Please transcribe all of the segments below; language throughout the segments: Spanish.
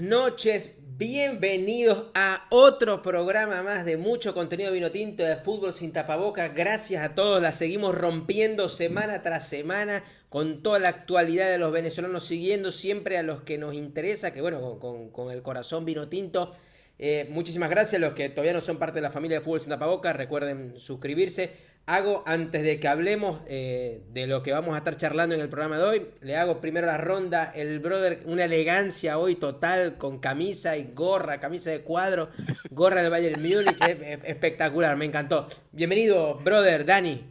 Noches, bienvenidos a otro programa más de mucho contenido vino tinto de fútbol sin tapabocas. Gracias a todos, la seguimos rompiendo semana tras semana con toda la actualidad de los venezolanos siguiendo siempre a los que nos interesa, que bueno, con, el corazón vino tinto. Eh, muchísimas gracias a los que todavía no son parte de la familia de Fútbol Sin Tapabocas. Recuerden suscribirse hago, antes de que hablemos eh, de lo que vamos a estar charlando en el programa de hoy, le hago primero la ronda, el brother, una elegancia hoy total, con camisa y gorra, camisa de cuadro, gorra del Bayern Múnich, espectacular, me encantó. Bienvenido, brother, Dani.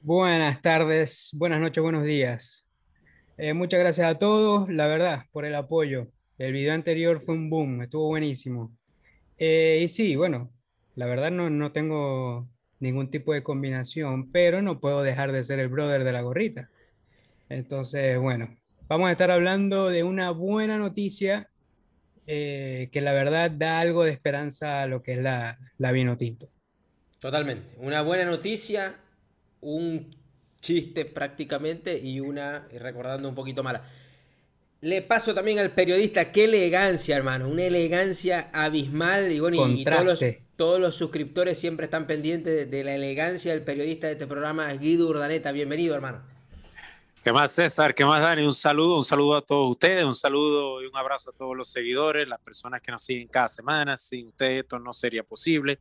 Buenas tardes, buenas noches, buenos días. Eh, muchas gracias a todos, la verdad, por el apoyo. El video anterior fue un boom, estuvo buenísimo. Eh, y sí, bueno, la verdad no, no tengo ningún tipo de combinación, pero no puedo dejar de ser el brother de la gorrita. Entonces, bueno, vamos a estar hablando de una buena noticia eh, que la verdad da algo de esperanza a lo que es la, la vino tinto. Totalmente. Una buena noticia, un chiste prácticamente y una, recordando un poquito mala. Le paso también al periodista, qué elegancia, hermano, una elegancia abismal y bueno, y, todos, los, todos, los, suscriptores siempre están pendientes de, la elegancia del periodista de este programa, Guido Urdaneta. Bienvenido, hermano. ¿Qué más, César? ¿Qué más, Dani? Un saludo, un saludo a todos ustedes, un saludo y un abrazo a todos los seguidores, las personas que nos siguen cada semana. Sin ustedes esto no sería posible.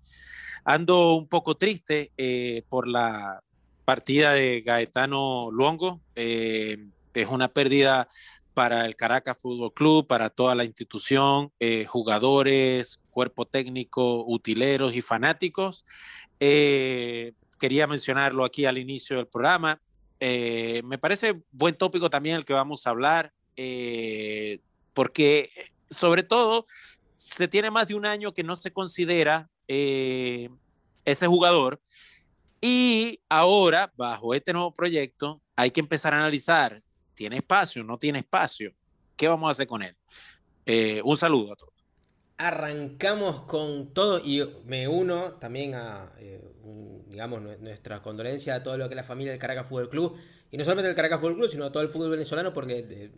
Ando un poco triste eh, por la partida de Gaetano Luongo. Eh, es una pérdida para el Caracas Fútbol Club, para toda la institución, eh, jugadores, cuerpo técnico, utileros y fanáticos. Eh, quería mencionarlo aquí al inicio del programa. Eh, me parece buen tópico también el que vamos a hablar, porque sobre todo se tiene más de un año que no se considera ese jugador y ahora, bajo este nuevo proyecto, hay que empezar a analizar ¿Tiene espacio? ¿No tiene espacio? ¿Qué vamos a hacer con él? Eh, un saludo a todos. Arrancamos con todo y me uno también a, eh, digamos, nuestra condolencia a todo lo que es la familia del Caracas Fútbol Club. Y no solamente del Caracas Fútbol Club, sino a todo el fútbol venezolano, porque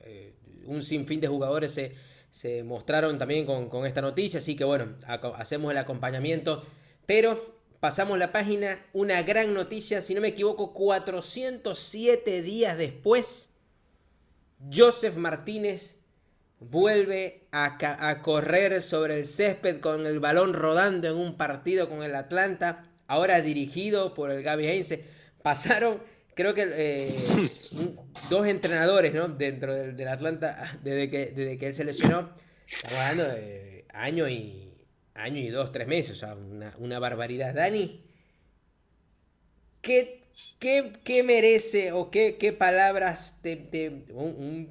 eh, un sinfín de jugadores se, se mostraron también con, con, esta noticia. Así que bueno, hacemos el acompañamiento. Pero pasamos la página, una gran noticia, si no me equivoco, 407 días después, Joseph Martínez vuelve a, correr sobre el césped con el balón rodando en un partido con el Atlanta, ahora dirigido por el Gaby Heinze. Pasaron, creo que eh, dos entrenadores ¿no? dentro del, Atlanta desde que, desde que él se lesionó. Estamos hablando de año y año y dos, tres meses, o sea, una, barbaridad. Dani, ¿qué, qué, merece o qué, qué palabras te,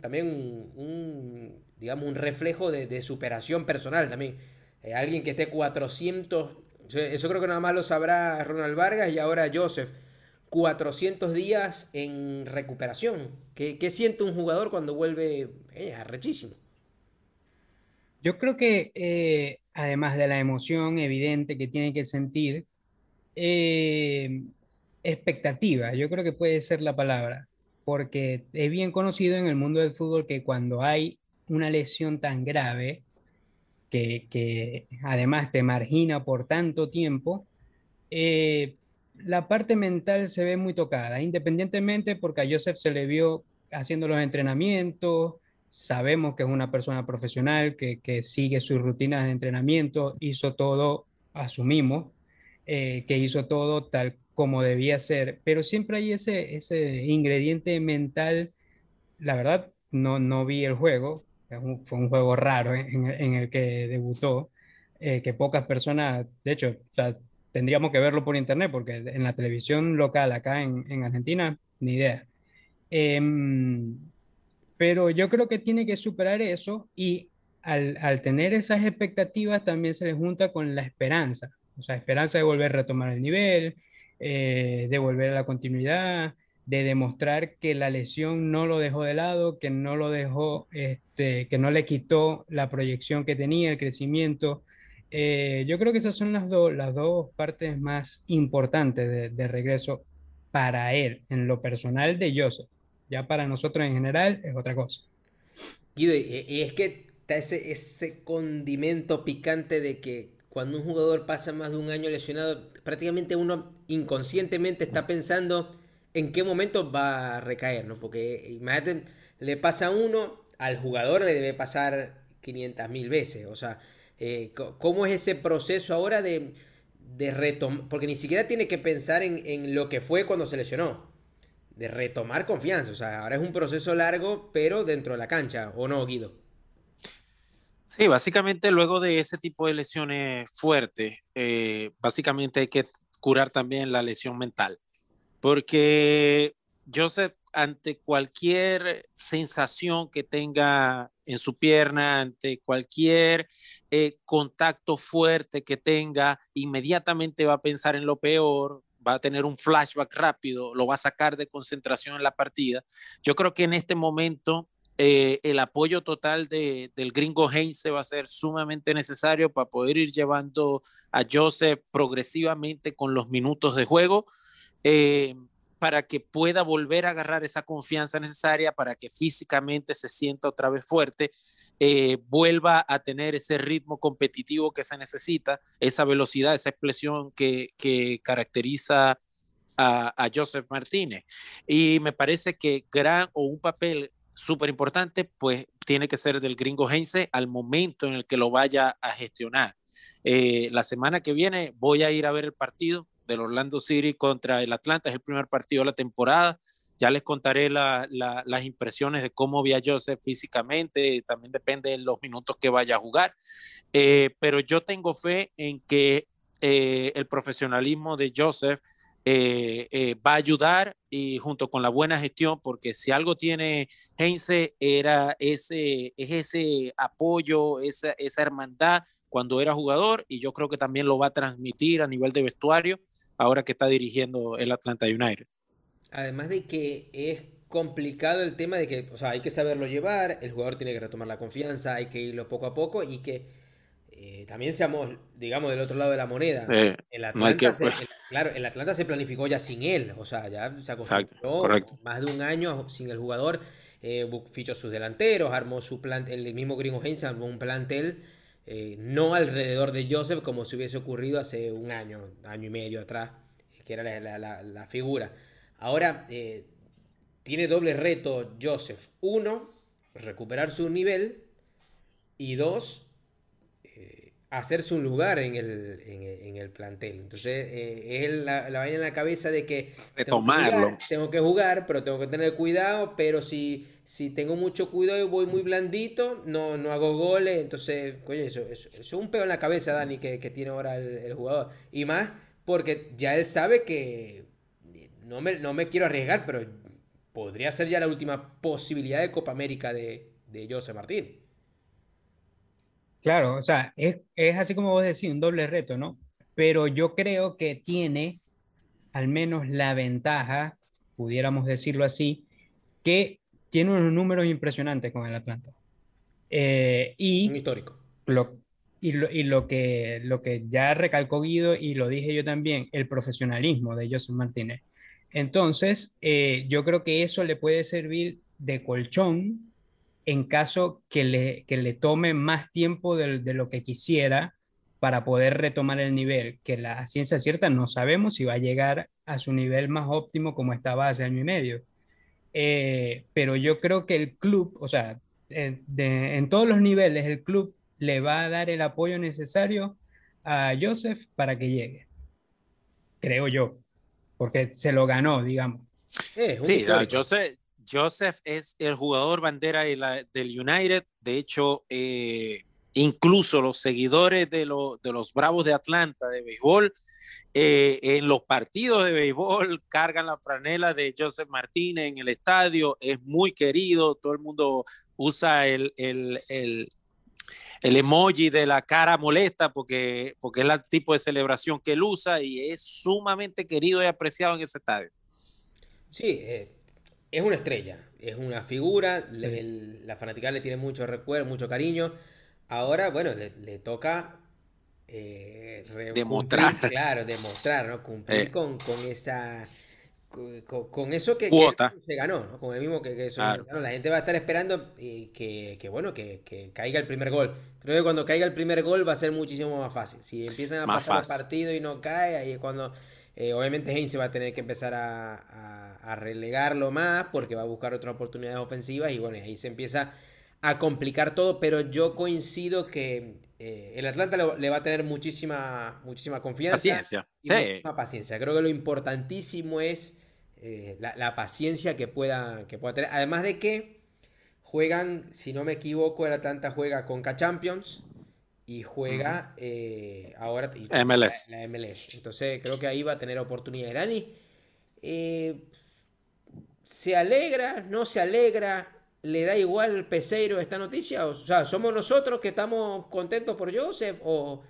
también un, digamos, un reflejo de, superación personal también? Eh, alguien que esté 400, eso creo que nada más lo sabrá Ronald Vargas y ahora Joseph. 400 días en recuperación. ¿Qué, siente un jugador cuando vuelve eh, arrechísimo? Yo creo que eh, además de la emoción evidente que tiene que sentir, eh, expectativa, yo creo que puede ser la palabra, porque es bien conocido en el mundo del fútbol que cuando hay una lesión tan grave, que, además te margina por tanto tiempo, eh, la parte mental se ve muy tocada, independientemente porque a Joseph se le vio haciendo los entrenamientos, sabemos que es una persona profesional, que, sigue sus rutinas de entrenamiento, hizo todo, asumimos, eh, que hizo todo tal como debía ser, pero siempre hay ese, ese ingrediente mental, la verdad, no, no vi el juego, fue un juego raro en, el que debutó, eh, que pocas personas, de hecho, tendríamos que verlo por internet, porque en la televisión local acá en, en Argentina, ni idea. Em, pero yo creo que tiene que superar eso y al, al, tener esas expectativas también se le junta con la esperanza, o sea, esperanza de volver a retomar el nivel, eh, de volver a la continuidad, de demostrar que la lesión no lo dejó de lado, que no lo dejó, este, que no le quitó la proyección que tenía, el crecimiento. Eh, yo creo que esas son las, las dos partes más importantes de, de regreso para él, en lo personal de Joseph. Ya para nosotros en general es otra cosa. Guido, y, es que está ese, ese condimento picante de que cuando un jugador pasa más de un año lesionado, prácticamente uno inconscientemente está pensando en qué momento va a recaer, ¿no? Porque imagínate, le pasa a uno, al jugador le debe pasar 500 mil veces. O sea, eh, ¿cómo es ese proceso ahora de, de retomar? Porque ni siquiera tiene que pensar en, en, lo que fue cuando se lesionó. De retomar confianza. O sea, ahora es un proceso largo, pero dentro de la cancha, ¿o no, Guido? Sí, básicamente luego de ese tipo de lesiones fuertes, eh, básicamente hay que curar también la lesión mental. Porque Joseph, ante cualquier sensación que tenga en su pierna, ante cualquier eh, contacto fuerte que tenga, inmediatamente va a pensar en lo peor, va a tener un flashback rápido, lo va a sacar de concentración en la partida. Yo creo que en este momento eh, el apoyo total de, del gringo Heinze va a ser sumamente necesario para poder ir llevando a Joseph progresivamente con los minutos de juego. Eh, para que pueda volver a agarrar esa confianza necesaria, para que físicamente se sienta otra vez fuerte, eh, vuelva a tener ese ritmo competitivo que se necesita, esa velocidad, esa expresión que, que caracteriza a, a, Joseph Martínez. Y me parece que gran o un papel súper importante, pues tiene que ser del gringo Heinze al momento en el que lo vaya a gestionar. Eh, la semana que viene voy a ir a ver el partido del Orlando City contra el Atlanta, es el primer partido de la temporada. Ya les contaré la, la, las impresiones de cómo vi a Joseph físicamente, también depende de los minutos que vaya a jugar. Eh, pero yo tengo fe en que eh, el profesionalismo de Joseph eh, eh, va a ayudar y junto con la buena gestión, porque si algo tiene Heinze era ese, es ese apoyo, esa, esa hermandad cuando era jugador y yo creo que también lo va a transmitir a nivel de vestuario ahora que está dirigiendo el Atlanta United. Además de que es complicado el tema de que, o sea, hay que saberlo llevar, el jugador tiene que retomar la confianza, hay que irlo poco a poco y que eh, también seamos, digamos, del otro lado de la moneda. Eh, el Atlanta se, el, claro, el Atlanta se planificó ya sin él, o sea, ya se acostumbró más de un año sin el jugador, eh, fichó sus delanteros, armó su plan, el mismo Gringo Heinz armó un plantel, eh, no alrededor de Joseph como si hubiese ocurrido hace un año, año y medio atrás, que era la, la, la figura. Ahora, eh, tiene doble reto Joseph. Uno, recuperar su nivel. Y dos, hacerse un lugar en el, en, el plantel. Entonces, eh, es la, la vaina en la cabeza de que... Retomarlo. Tengo que, jugar, pero tengo que tener cuidado, pero si, si tengo mucho cuidado y voy muy blandito, no, no hago goles. Entonces, coño, eso, eso, es un peo en la cabeza, Dani, que, que tiene ahora el, el, jugador. Y más porque ya él sabe que no me, no me quiero arriesgar, pero podría ser ya la última posibilidad de Copa América de, de José Martín. Claro, o sea, es, es, así como vos decís, un doble reto, ¿no? Pero yo creo que tiene al menos la ventaja, pudiéramos decirlo así, que tiene unos números impresionantes con el Atlanta. Eh, y un histórico. Lo, y, lo, y lo, que, lo que ya recalcó Guido y lo dije yo también, el profesionalismo de Joseph Martínez. Entonces, eh, yo creo que eso le puede servir de colchón en caso que le, que le tome más tiempo de, de, lo que quisiera para poder retomar el nivel, que la ciencia cierta no sabemos si va a llegar a su nivel más óptimo como estaba hace año y medio. Eh, pero yo creo que el club, o sea, en, de, en todos los niveles, el club le va a dar el apoyo necesario a Joseph para que llegue. Creo yo, porque se lo ganó, digamos. Eh, sí, Joseph, Joseph es el jugador bandera de la, del United. De hecho, eh, incluso los seguidores de, lo, de, los Bravos de Atlanta de béisbol, eh, en los partidos de béisbol cargan la franela de Joseph Martínez en el estadio. Es muy querido. Todo el mundo usa el, el, el, emoji de la cara molesta porque, porque es el tipo de celebración que él usa y es sumamente querido y apreciado en ese estadio. Sí, eh, es una estrella, es una figura, sí. le, el, la fanática le tiene mucho recuerdo, mucho cariño. Ahora, bueno, le, le toca eh, demostrar. Cumplir, claro, demostrar, ¿no? Cumplir eh. con, con, esa con, eso que, se ganó, ¿no? Con el mismo que, eso La gente va a estar esperando y que, bueno, que, caiga el primer gol. Creo que cuando caiga el primer gol va a ser muchísimo más fácil. Si empiezan a pasar el partido y no cae, ahí es cuando eh, obviamente Heinz va a tener que empezar a, a, relegarlo más porque va a buscar otras oportunidades ofensivas y bueno, ahí se empieza a complicar todo, pero yo coincido que eh, el Atlanta le, va a tener muchísima, muchísima confianza. Paciencia, sí. Muchísima paciencia. Creo que lo importantísimo es eh, la, paciencia que pueda, que pueda tener. Además de que juegan, si no me equivoco, el Atlanta juega con K-Champions y juega eh, ahora MLS. La, MLS. Entonces creo que ahí va a tener oportunidad. Dani, eh, ¿se alegra? ¿No se alegra? ¿Le da igual Peseiro esta noticia? O sea, ¿somos nosotros que estamos contentos por Joseph? ¿O,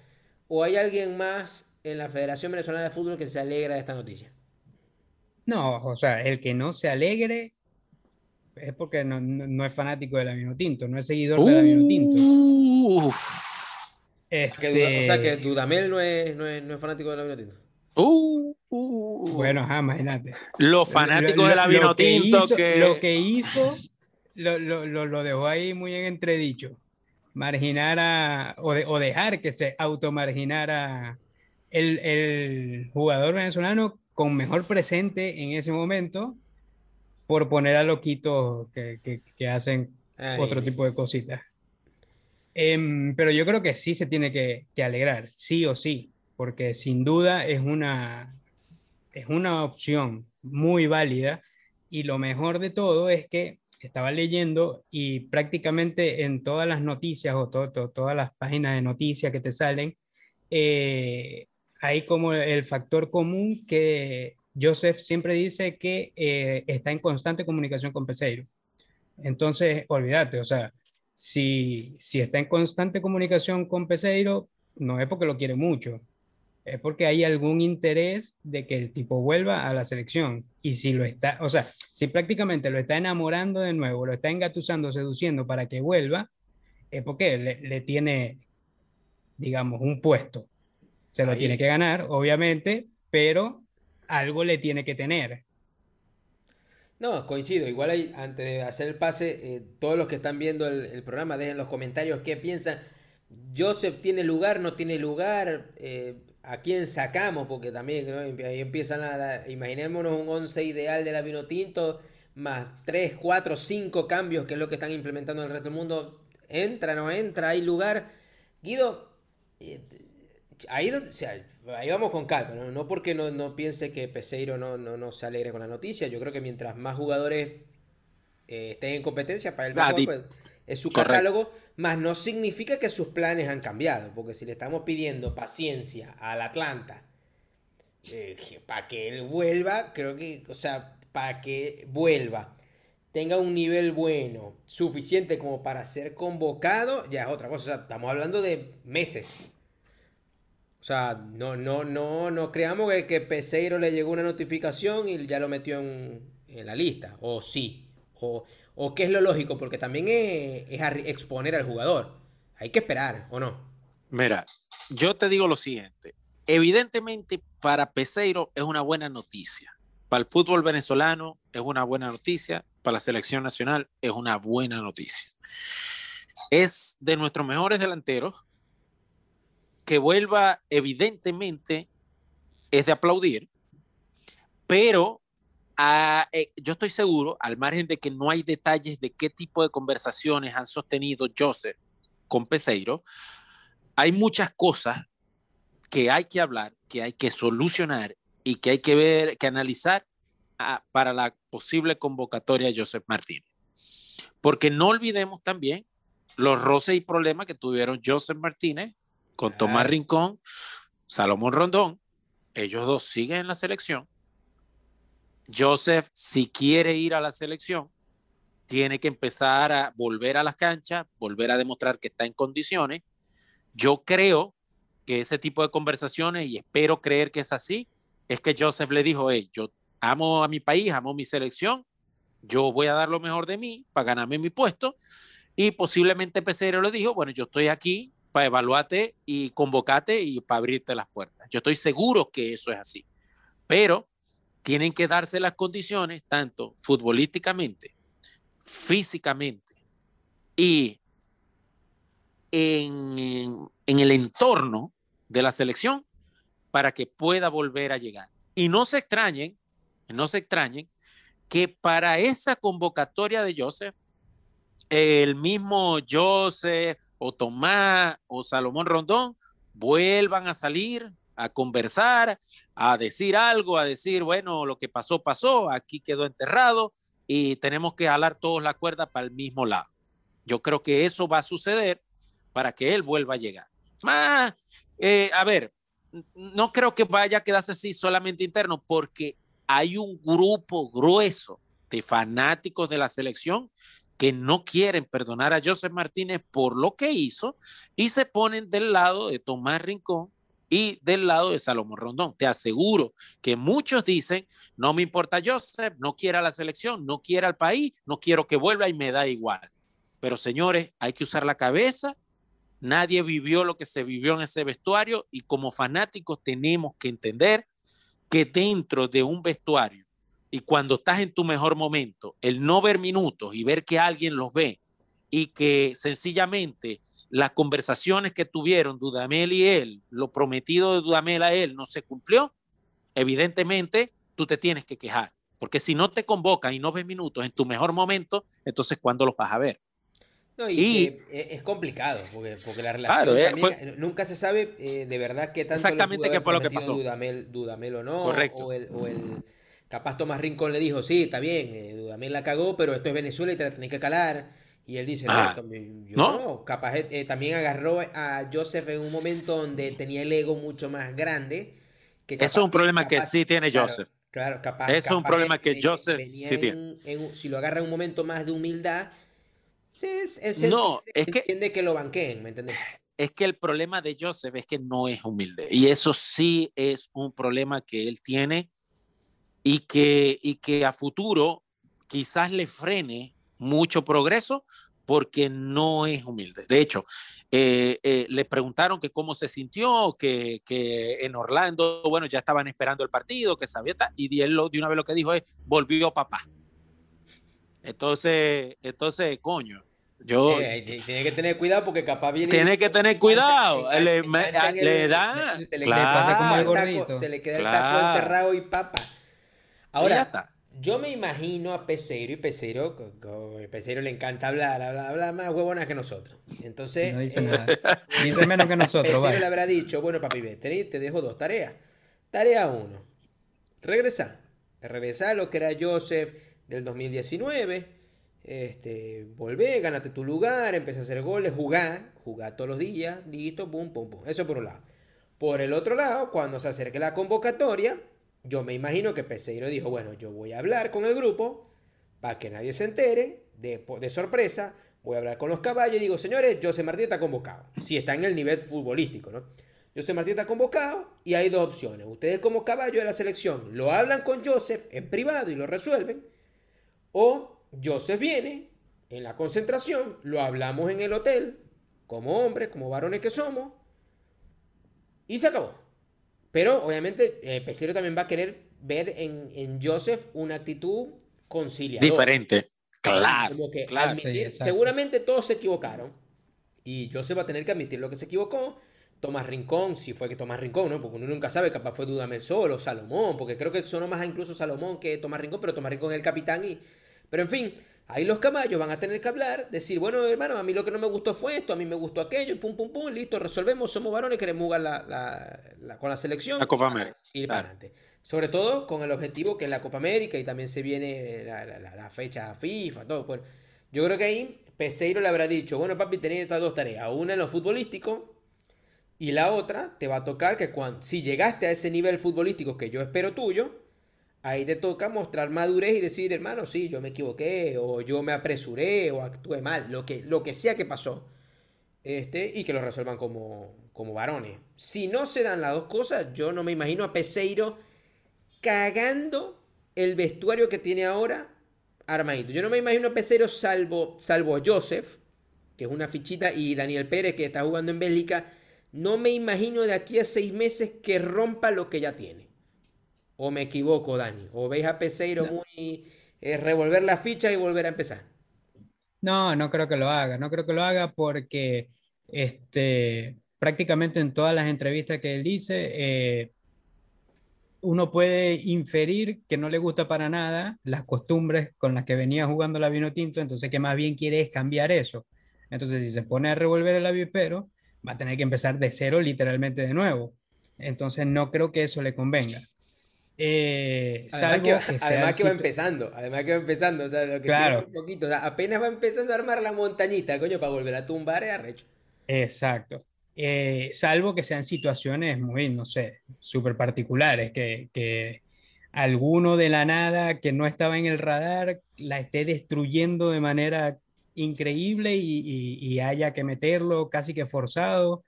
o hay alguien más en la Federación Venezolana de Fútbol que se alegra de esta noticia? No, o sea, el que no se alegre es porque no, es fanático de la Vino Tinto, no es seguidor de la Vino Tinto. Este... O sea que Dudamel no es, no es, fanático de la Vino Tinto. Uh, uh, bueno, imagínate. Los fanáticos de la Vino Tinto que, Lo que hizo, lo, lo, dejó ahí muy en entredicho. Marginar a, o, o dejar que se automarginara el, el jugador venezolano con mejor presente en ese momento por poner a loquitos que, que, hacen otro tipo de cositas. Em, pero yo creo que sí se tiene que, que, alegrar, sí o sí, porque sin duda es una, es una opción muy válida y lo mejor de todo es que estaba leyendo y prácticamente en todas las noticias o todas las páginas de noticias que te salen, eh, hay como el factor común que Joseph siempre dice que eh, está en constante comunicación con Peseiro. Entonces, olvídate, o sea, si, si está en constante comunicación con Peseiro, no es porque lo quiere mucho, es porque hay algún interés de que el tipo vuelva a la selección. Y si lo está, o sea, si prácticamente lo está enamorando de nuevo, lo está engatusando, seduciendo para que vuelva, es porque le, le tiene, digamos, un puesto. Se lo tiene que ganar, obviamente, pero algo le tiene que tener. No, coincido. Igual hay, antes de hacer el pase, eh, todos los que están viendo el, programa, dejen los comentarios qué piensan. Joseph tiene lugar, no tiene lugar, eh, a quién sacamos, porque también ahí empiezan a, imaginémonos un 11 ideal de la vino tinto, más 3, 4, 5 cambios, que es lo que están implementando en el resto del mundo. Entra, no entra, hay lugar. Guido, eh, ahí, ahí vamos con calma, no, porque no, piense que Peseiro no, no, se alegre con la noticia. Yo creo que mientras más jugadores eh, estén en competencia, para el ah, mejor, pues, es su catálogo, más no significa que sus planes han cambiado, porque si le estamos pidiendo paciencia al Atlanta eh, para que él vuelva, creo que, o sea, para que vuelva tenga un nivel bueno, suficiente como para ser convocado, ya es otra cosa. estamos hablando de meses. O sea, no, no, no, no creamos que, que Peseiro le llegó una notificación y ya lo metió en, la lista. O sí. O, qué es lo lógico, porque también es, exponer al jugador. Hay que esperar, ¿o no? Mira, yo te digo lo siguiente. Evidentemente, para Peseiro es una buena noticia. Para el fútbol venezolano es una buena noticia. Para la selección nacional es una buena noticia. Es de nuestros mejores delanteros que vuelva, evidentemente, es de aplaudir, pero ah, eh, yo estoy seguro, al margen de que no hay detalles de qué tipo de conversaciones han sostenido Joseph con Peseiro, hay muchas cosas que hay que hablar, que hay que solucionar y que hay que ver, que analizar ah, para la posible convocatoria de Joseph Martínez. Porque no olvidemos también los roces y problemas que tuvieron Joseph Martínez con Tomás Rincón, Salomón Rondón, ellos dos siguen en la selección. Joseph, si quiere ir a la selección, tiene que empezar a volver a las canchas, volver a demostrar que está en condiciones. Yo creo que ese tipo de conversaciones, y espero creer que es así, es que Joseph le dijo, hey, yo amo a mi país, amo mi selección, yo voy a dar lo mejor de mí para ganarme mi puesto. Y posiblemente Pesero le dijo, bueno, yo estoy aquí, para evaluarte y convocarte y para abrirte las puertas. Yo estoy seguro que eso es así. Pero tienen que darse las condiciones, tanto futbolísticamente, físicamente y en, en el entorno de la selección para que pueda volver a llegar. Y no se extrañen, no se extrañen que para esa convocatoria de Joseph, el mismo Joseph o Tomás o Salomón Rondón vuelvan a salir a conversar, a decir algo, a decir, bueno, lo que pasó, pasó, aquí quedó enterrado y tenemos que jalar todos la cuerda para el mismo lado. Yo creo que eso va a suceder para que él vuelva a llegar. Más, eh, a ver, no creo que vaya a quedarse así solamente interno, porque hay un grupo grueso de fanáticos de la selección que no quieren perdonar a Joseph Martínez por lo que hizo y se ponen del lado de Tomás Rincón y del lado de Salomón Rondón. Te aseguro que muchos dicen, no me importa Joseph, no quiera la selección, no quiera el país, no quiero que vuelva y me da igual. Pero señores, hay que usar la cabeza. Nadie vivió lo que se vivió en ese vestuario y como fanáticos tenemos que entender que dentro de un vestuario y cuando estás en tu mejor momento, el no ver minutos y ver que alguien los ve y que sencillamente las conversaciones que tuvieron Dudamel y él, lo prometido de Dudamel a él no se cumplió, evidentemente tú te tienes que quejar. Porque si no te convocan y no ves minutos en tu mejor momento, entonces ¿cuándo los vas a ver? No, y, es complicado, porque, la relación eh, nunca se sabe eh, de verdad qué tanto exactamente qué fue lo que pasó. Dudamel, Dudamel o no, Correcto. O el, o el Capaz Tomás Rincón le dijo, sí, está bien, eh, Dudamel la cagó, pero esto es Venezuela y te la tenés que calar. Y él dice, no, Ah, yo ¿no? no. Capaz eh, también agarró a Joseph en un momento donde tenía el ego mucho más grande. Que Eso es un problema que sí tiene claro, Joseph. Claro, capaz. Eso es un capaz problema que Joseph sí en tiene. en si lo agarra en un momento más de humildad, se, se- se No, entiende, es que- entiende que lo banqueen, ¿me entiendes? Es que el problema de Joseph es que no es humilde. Y eso sí es un problema que él tiene y que, y que a futuro quizás le frene mucho progreso porque no es humilde. De hecho, eh, eh, le preguntaron que cómo se sintió, que, que en Orlando, bueno, ya estaban esperando el partido, que sabía, y él lo- de una vez lo que dijo es, volvió papá. Entonces, entonces, coño, yo... Eh, tiene que tener cuidado porque capaz viene. Tiene que tener cuidado, le- engancha en le el- da, se le claro. pasa como el Gordito. taco, se le queda el taco enterrado y papa. y ya Ahora, está. Yo me imagino a Peseiro y co- a Peseiro le encanta hablar, habla, habla más huevona que nosotros. Entonces, No dice eh, nada. Dice menos que nosotros, Peseiro le vale. habrá dicho, bueno, papi, ve, te, te dejo dos tareas. Tarea uno, regresa. Regresa a lo que era Joseph del 2019. Este, volvé, gánate tu lugar, empecé a hacer goles, jugar, jugar todos los días, listo, pum, pum, pum. Eso por un lado. Por el otro lado, cuando se acerque la convocatoria, yo me imagino que Peseiro dijo, bueno, yo voy a hablar con el grupo para que nadie se entere, de, de sorpresa, voy a hablar con los caballos y digo, señores, José Martí está convocado. Si está en el nivel futbolístico, ¿no? José Martí está convocado y hay dos opciones. Ustedes como caballo de la selección lo hablan con Joseph en privado y lo resuelven. O Joseph viene en la concentración, lo hablamos en el hotel, como hombres, como varones que somos, y se acabó. Pero obviamente eh, Pesero también va a querer ver en, en Joseph una actitud conciliadora. Diferente. Claro, Como que claro. admitir- Sí, seguramente todos se equivocaron. Y Joseph va a tener que admitir lo que se equivocó. Tomás Rincón, si fue que Tomás Rincón, ¿no? Porque uno nunca sabe, capaz fue Dudamel solo, Salomón, porque creo que sonó más a incluso Salomón que Tomás Rincón, pero Tomás Rincón es el capitán y... Pero en fin, ahí los caballos van a tener que hablar, decir, bueno, hermano, a mí lo que no me gustó fue esto, a mí me gustó aquello, pum, pum, pum, listo, resolvemos, somos varones, queremos jugar la, la- la- con la selección. La Copa América, Ir para claro. adelante. Sobre todo con el objetivo que es la Copa América y también se viene la, fecha FIFA, todo. Bueno, yo creo que ahí Peseiro le habrá dicho, bueno papi, tenés estas dos tareas, una en lo futbolístico y la otra te va a tocar que cuando, si llegaste a ese nivel futbolístico que yo espero tuyo, ahí te toca mostrar madurez y decir, hermano, sí, yo me equivoqué, o yo me apresuré, o actué mal, lo que, lo que sea que pasó. Este, y que lo resuelvan como, como varones. Si no se dan las dos cosas, yo no me imagino a Peseiro cagando el vestuario que tiene ahora armadito. Yo no me imagino a Peseiro salvo, salvo a Joseph, que es una fichita, y Daniel Pérez, que está jugando en Bélgica. No me imagino de aquí a seis meses que rompa lo que ya tiene. ¿O me equivoco, Dani? ¿O veis a Peseiro muy eh, revolver la ficha y volver a empezar? No, no creo que lo haga. No creo que lo haga porque este, prácticamente en todas las entrevistas que él dice, eh, uno puede inferir que no le gusta para nada las costumbres con las que venía jugando la vino tinto, entonces que más bien quiere es cambiar eso. Entonces, si se pone a revolver el avispero, va a tener que empezar de cero literalmente de nuevo. Entonces, no creo que eso le convenga. Eh, además que, además que va empezando, además que va empezando, o sea, lo que claro. un poquito, apenas va empezando a armar la montañita, coño, para volver a tumbar es arrecho. Exacto. Eh, salvo que sean situaciones muy, no sé, súper particulares, que, que alguno de la nada que no estaba en el radar la esté destruyendo de manera increíble y, haya que meterlo casi que forzado,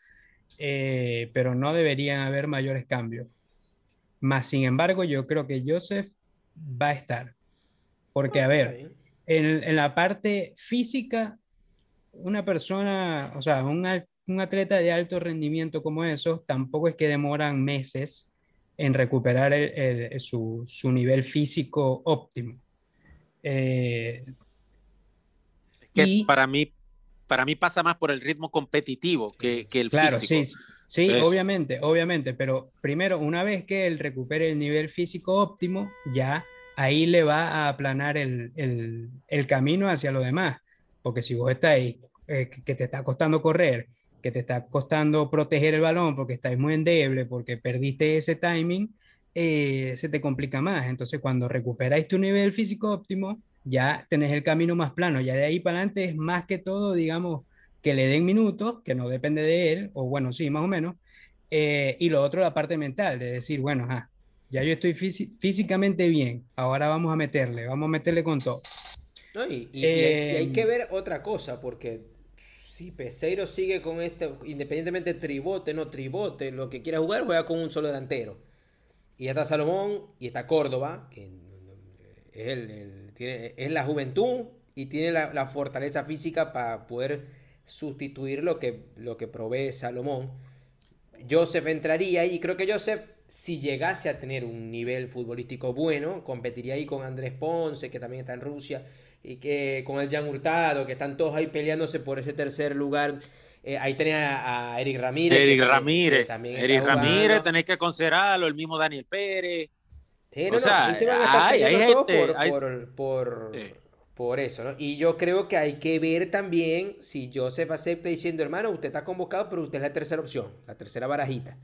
eh, pero no deberían haber mayores cambios. Más sin embargo, yo creo que Joseph va a estar. Porque, a ver, en, en la parte física, una persona, o sea, un, un atleta de alto rendimiento como esos tampoco es que demoran meses en recuperar su, su, nivel físico óptimo. Eh, que para mí para mí pasa más por el ritmo competitivo que, que el claro, físico. Sí, sí obviamente, obviamente, pero primero, una vez que él recupere el nivel físico óptimo, ya ahí le va a aplanar el, el, el camino hacia lo demás. Porque si vos estás ahí, eh, que te está costando correr que te está costando proteger el balón porque estás muy endeble, porque perdiste ese timing, eh, se te complica más. Entonces, cuando recuperáis tu nivel físico óptimo, ya tenés el camino más plano. Ya de ahí para adelante es más que todo, digamos, que le den minutos, que no depende de él, o bueno, sí, más o menos. Eh, y lo otro, la parte mental, de decir, bueno, ya yo estoy físicamente bien, ahora vamos a meterle, vamos a meterle con todo. y, hay, que em, ver otra cosa, porque si Peseiro sigue con este, independientemente de tribote, no tribote, lo que quiera jugar, juega con un solo delantero. Y está Salomón y está Córdoba, que es, el, tiene, es la juventud y tiene la, fortaleza física para poder sustituir lo que, lo que provee Salomón. Joseph entraría ahí y creo que Joseph, si llegase a tener un nivel futbolístico bueno, competiría ahí con Andrés Ponce, que también está en Rusia y que con el Jan Hurtado, que están todos ahí peleándose por ese tercer lugar. Eh, ahí tenía a Eric Ramírez. Eric Ramírez. También Eric Ramírez, tenéis que considerarlo, el mismo Daniel Pérez. o sea, hay, gente, por, por, eso, ¿no? Y yo creo que hay que ver también si Joseph acepta diciendo, hermano, usted está convocado, pero usted es la tercera opción, la tercera barajita.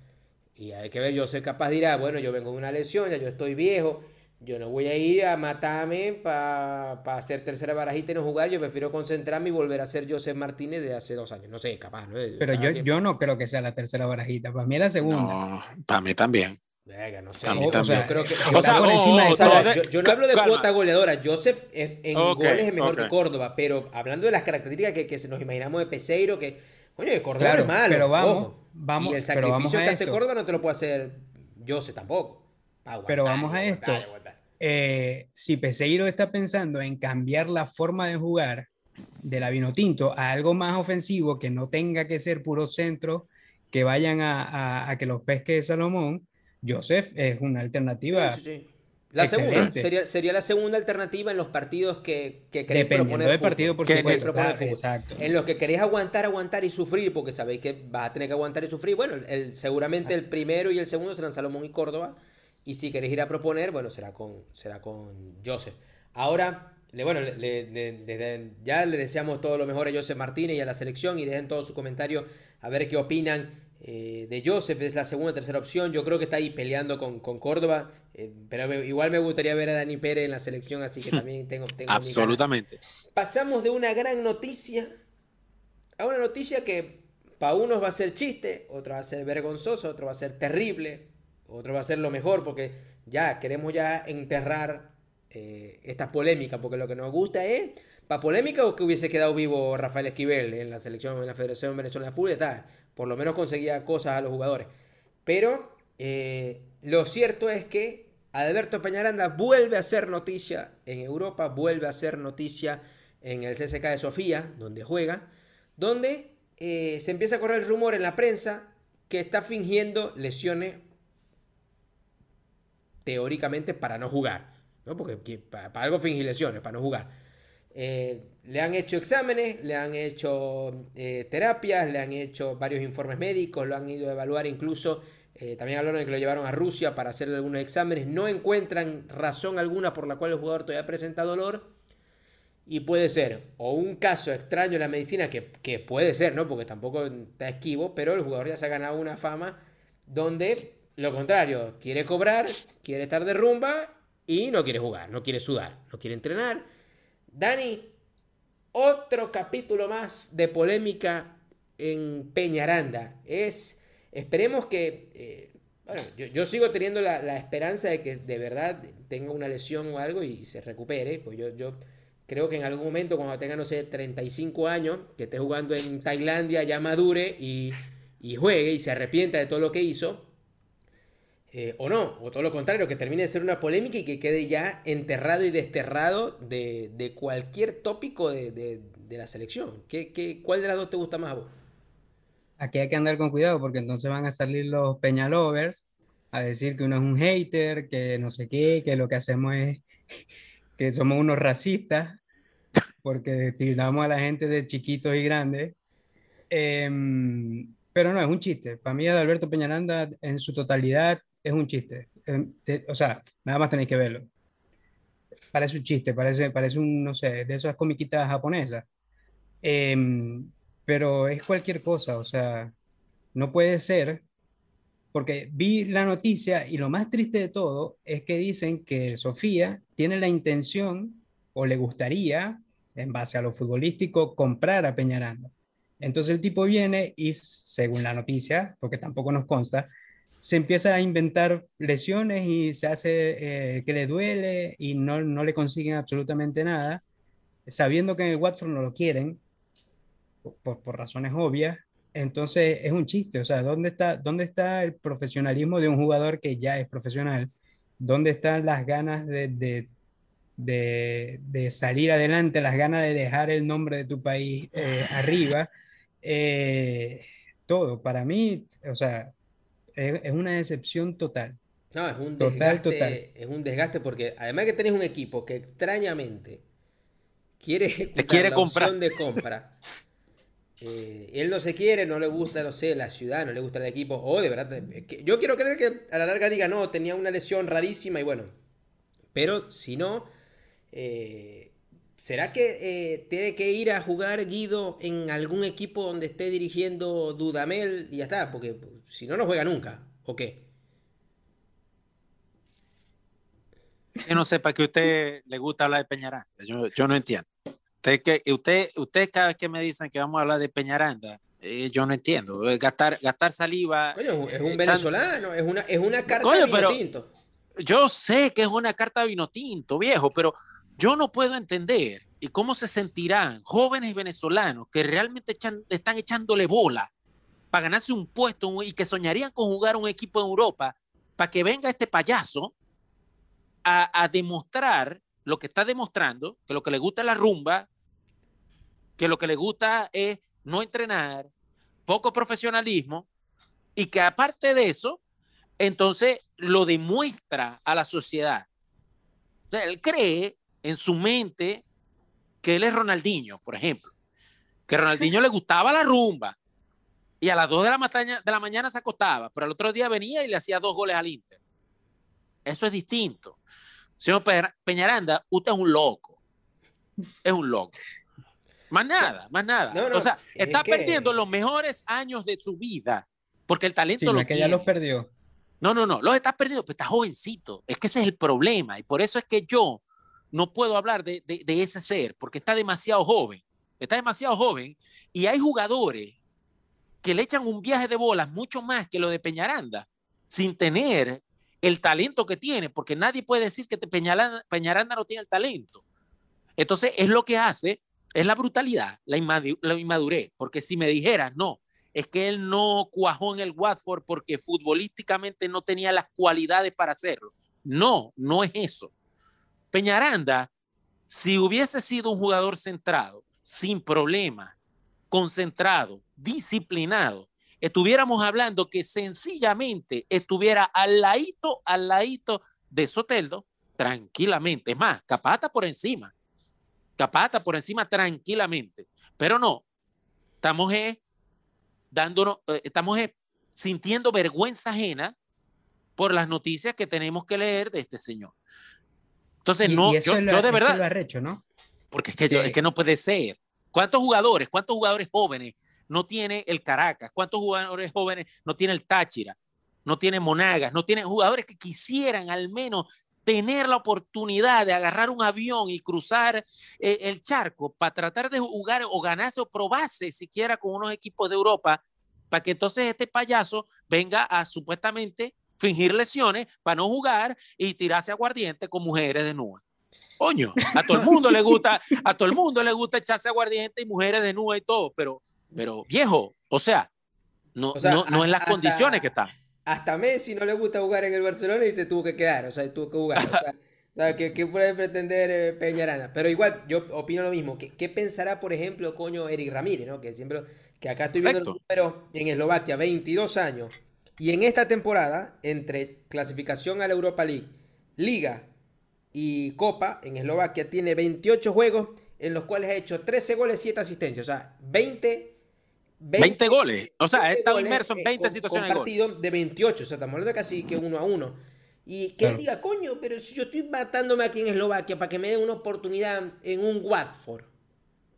Y hay que ver, yo soy capaz de ir, bueno, yo vengo de una lesión, ya yo estoy viejo, yo no voy a ir a matarme para hacer tercera barajita y no jugar. Yo prefiero concentrarme y volver a ser José Martínez de hace dos años. No sé, capaz, ¿no? Pero yo, yo no creo que sea la tercera barajita. Para mí es la segunda. No, para mí también. Venga, no sé. Mí. Yo creo que. yo, no hablo de cuota goleadora. Joseph en, goles es mejor que Córdoba. Pero hablando de las características que, que nos imaginamos de Peseiro, que. Coño, que Córdoba es malo. Pero vamos, vamos. Y el sacrificio que hace Córdoba no te lo puede hacer Joseph tampoco. pero vamos a esto. Eh, si Peseiro está pensando en cambiar la forma de jugar de la Vinotinto a algo más ofensivo, que no tenga que ser puro centro, que vayan a, que los pesque Salomón, Joseph es una alternativa. La segunda, sería, la segunda alternativa en los partidos que, que queréis proponer del partido, por supuesto. Exacto. En los que queréis aguantar, aguantar y sufrir, porque sabéis que vas a tener que aguantar y sufrir. Bueno, el, seguramente el primero y el segundo serán Salomón y Córdoba. Y si queréis ir a proponer, bueno, será con, será con Joseph. Ahora, le, bueno, le, ya le deseamos todo lo mejor a Joseph Martínez y a la selección y dejen todos sus comentarios a ver qué opinan eh, de Joseph. Es la segunda, tercera opción. Yo creo que está ahí peleando con, Córdoba, eh, pero igual me gustaría ver a Dani Pérez en la selección, así que también tengo... tengo Absolutamente. Pasamos de una gran noticia a una noticia que para unos va a ser chiste, otra va a ser vergonzoso, otro va a ser terrible, otro va a ser lo mejor porque ya queremos ya enterrar eh, esta polémica, porque lo que nos gusta es, para polémica o que hubiese quedado vivo Rafael Esquivel en la selección, en la Federación Venezolana de Fútbol, está, por lo menos conseguía cosas a los jugadores. Pero eh, lo cierto es que Alberto Peñaranda vuelve a ser noticia en Europa, vuelve a ser noticia en el CSK de Sofía, donde juega, donde eh, se empieza a correr el rumor en la prensa que está fingiendo lesiones teóricamente para no jugar, ¿no? Porque para, algo fingir lesiones, para no jugar. Eh, le han hecho exámenes, le han hecho eh, terapias, le han hecho varios informes médicos, lo han ido a evaluar incluso. Eh, también hablaron de que lo llevaron a Rusia para hacerle algunos exámenes. No encuentran razón alguna por la cual el jugador todavía presenta dolor. Y puede ser o un caso extraño en la medicina, que, puede ser, ¿no? Porque tampoco está esquivo, pero el jugador ya se ha ganado una fama donde lo contrario, quiere cobrar, quiere estar de rumba y no quiere jugar, no quiere sudar, no quiere entrenar. Dani, otro capítulo más de polémica en Peñaranda. Es, esperemos que, eh, bueno, yo, sigo teniendo la, esperanza de que de verdad tenga una lesión o algo y se recupere, pues yo, yo creo que en algún momento cuando tenga, no sé, 35 años, que esté jugando en Tailandia, ya madure y, y juegue y se arrepienta de todo lo que hizo, eh, o no, o todo lo contrario, que termine de ser una polémica y que quede ya enterrado y desterrado de, cualquier tópico de, la selección. ¿Qué, qué, cuál de las dos te gusta más a vos? Aquí hay que andar con cuidado porque entonces van a salir los peñalovers a decir que uno es un hater, que no sé qué, que lo que hacemos es que somos unos racistas porque tiramos a la gente de chiquitos y grandes. Em, pero no, es un chiste. Para mí, Alberto Peñaranda en su totalidad es un chiste. O sea, nada más tenéis que verlo. Parece un chiste, parece, parece un, no sé, de esas comiquitas japonesas. Em, pero es cualquier cosa, o sea, no puede ser, porque vi la noticia y lo más triste de todo es que dicen que Sofía tiene la intención o le gustaría, en base a lo futbolístico, comprar a Peñaranda. Entonces el tipo viene y, según la noticia, porque tampoco nos consta, se empieza a inventar lesiones y se hace eh, que le duele y no, no le consiguen absolutamente nada, sabiendo que en el Watford no lo quieren, por, por razones obvias. Entonces es un chiste, o sea, ¿dónde está, ¿dónde está el profesionalismo de un jugador que ya es profesional? ¿Dónde están las ganas de, de, de, salir adelante, las ganas de dejar el nombre de tu país eh, arriba? Eh, todo, para mí, o sea, es, una decepción total. No, es un desgaste, es un desgaste porque además que tenés un equipo que extrañamente quiere, Te quiere comprar. de compra. Eh, él no se quiere, no le gusta, no sé, la ciudad, no le gusta el equipo. O de verdad, yo quiero creer que a la larga diga, no, tenía una lesión rarísima y bueno. Pero si no, eh, ¿será que eh, tiene que ir a jugar Guido en algún equipo donde esté dirigiendo Dudamel y ya está? Porque si no, no juega nunca. ¿O qué? Yo no sé para qué a usted le gusta hablar de Peñaranda. Yo, yo no entiendo. Usted, que, usted, usted cada vez que me dicen que vamos a hablar de Peñaranda, eh, yo no entiendo. Gastar, gastar saliva. Coño, es un venezolano, es una, es una carta de vino tinto. Yo sé que es una carta de vino tinto, viejo, pero yo no puedo entender y cómo se sentirán jóvenes venezolanos que realmente están echándole bola para ganarse un puesto y que soñarían con jugar un equipo en Europa, para que venga este payaso a, demostrar lo que está demostrando, que lo que le gusta es la rumba, que lo que le gusta es no entrenar, poco profesionalismo, y que aparte de eso, entonces lo demuestra a la sociedad. él cree en su mente que él es Ronaldinho, por ejemplo, que Ronaldinho le gustaba la rumba, y a las 2 de la, de la mañana se acostaba, pero el otro día venía y le hacía dos goles al Inter. Eso es distinto. Señor Peñaranda, usted es un loco. Es un loco. Más nada, más nada. o sea, está perdiendo los mejores años de su vida porque el talento sí, lo que ya los perdió. No, no, no, los está perdiendo, pero está jovencito. Es que ese es el problema y por eso es que yo no puedo hablar de, ese ser porque está demasiado joven. Está demasiado joven y hay jugadores que le echan un viaje de bolas mucho más que lo de Peñaranda, sin tener el talento que tiene, porque nadie puede decir que Peñaranda, Peñaranda no tiene el talento. Entonces, es lo que hace, es la brutalidad, la, inmadurez, porque si me dijeras, no, es que él no cuajó en el Watford porque futbolísticamente no tenía las cualidades para hacerlo. No, no es eso. Peñaranda, si hubiese sido un jugador centrado, sin problema, concentrado, disciplinado, estuviéramos hablando que sencillamente estuviera al ladito, al ladito de Soteldo tranquilamente. Es más, capata por encima. Capata por encima tranquilamente. Pero no, estamos eh, dándonos, eh, estamos eh, sintiendo vergüenza ajena por las noticias que tenemos que leer de este señor. Entonces, no, yo, de verdad. ¿no? Porque es que, es que no puede ser. ¿Cuántos jugadores, cuántos jugadores jóvenes no tiene el Caracas? ¿Cuántos jugadores jóvenes no tiene el Táchira? No tiene Monagas, no tiene jugadores que quisieran al menos tener la oportunidad de agarrar un avión y cruzar eh, el charco para tratar de jugar o ganarse o probarse siquiera con unos equipos de Europa, para que entonces este payaso venga a supuestamente fingir lesiones para no jugar y tirarse aguardiente con mujeres de nube. Coño, a todo el mundo le gusta, a todo el mundo le gusta echarse aguardiente y mujeres de nube y todo, pero, pero viejo, o sea, no, no, en las condiciones que está hasta Messi no le gusta jugar en el Barcelona y se tuvo que quedar, o sea, tuvo que jugar. O sea, ¿qué, puede pretender eh, Peñarana? Pero igual, yo opino lo mismo. ¿Qué, ¿Qué, pensará, por ejemplo, coño, Eric Ramírez, ¿no? Que siempre, que acá estoy viendo el número en Eslovaquia, 22 años. Y en esta temporada, entre clasificación a la Europa League, Liga y Copa, en Eslovaquia tiene 28 juegos en los cuales ha hecho 13 goles, 7 asistencias. O sea, 20 20, goles. O sea, ha estado inmerso en 20 situaciones de partido de 28. O sea, estamos hablando de casi que uno a uno. Y que él diga, coño, pero si yo estoy matándome aquí en Eslovaquia para que me den una oportunidad en un Watford.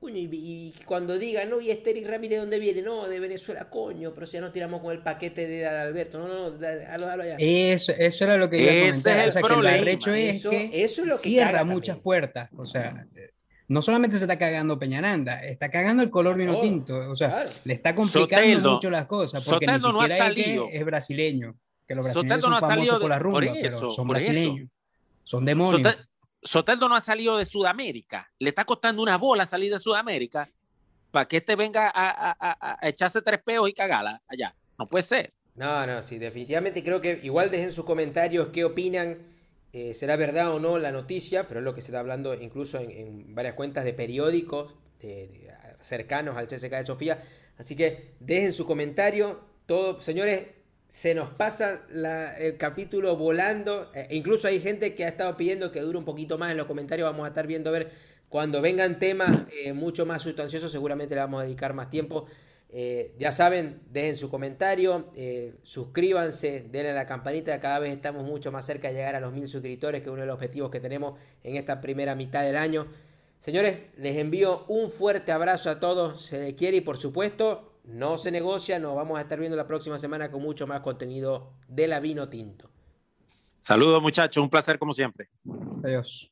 Coño, y, cuando diga, no, y este Eric Ramírez, ¿de dónde viene? No, de Venezuela, coño, pero si ya nos tiramos con el paquete de Alberto. No, no, no, dalo, dalo allá. Eso, eso era lo que iba Ese es el o sea, problema. Que es que eso es lo que cierra muchas puertas. O sea, no solamente se está cagando Peñaranda, está cagando el color vino tinto. O sea, le está complicando mucho las cosas. Porque ni siquiera no ha salido. Es, brasileño. Que los brasileños son no ha salido por la rumba, por eso, son brasileños. Son demonios. Soteldo no ha salido de Sudamérica. Le está costando una bola salir de Sudamérica para que este venga a, a echarse tres peos y cagala allá. No puede ser. No, no, sí, definitivamente creo que igual dejen sus comentarios qué opinan eh, será verdad o no la noticia, pero es lo que se está hablando incluso en, varias cuentas de periódicos cercanos al CSK de Sofía. Así que dejen su comentario. Todo, señores, se nos pasa el capítulo volando. E incluso hay gente que ha estado pidiendo que dure un poquito más en los comentarios. Vamos a estar viendo a ver cuando vengan temas eh, mucho más sustanciosos. Seguramente le vamos a dedicar más tiempo. Eh, ya saben, dejen su comentario, eh, suscríbanse, denle a la campanita, cada vez estamos mucho más cerca de llegar a los mil suscriptores, que es uno de los objetivos que tenemos en esta primera mitad del año. Señores, les envío un fuerte abrazo a todos, se les quiere y por supuesto, no se negocia, nos vamos a estar viendo la próxima semana con mucho más contenido de la vino tinto. Saludos muchachos, un placer como siempre. Adiós.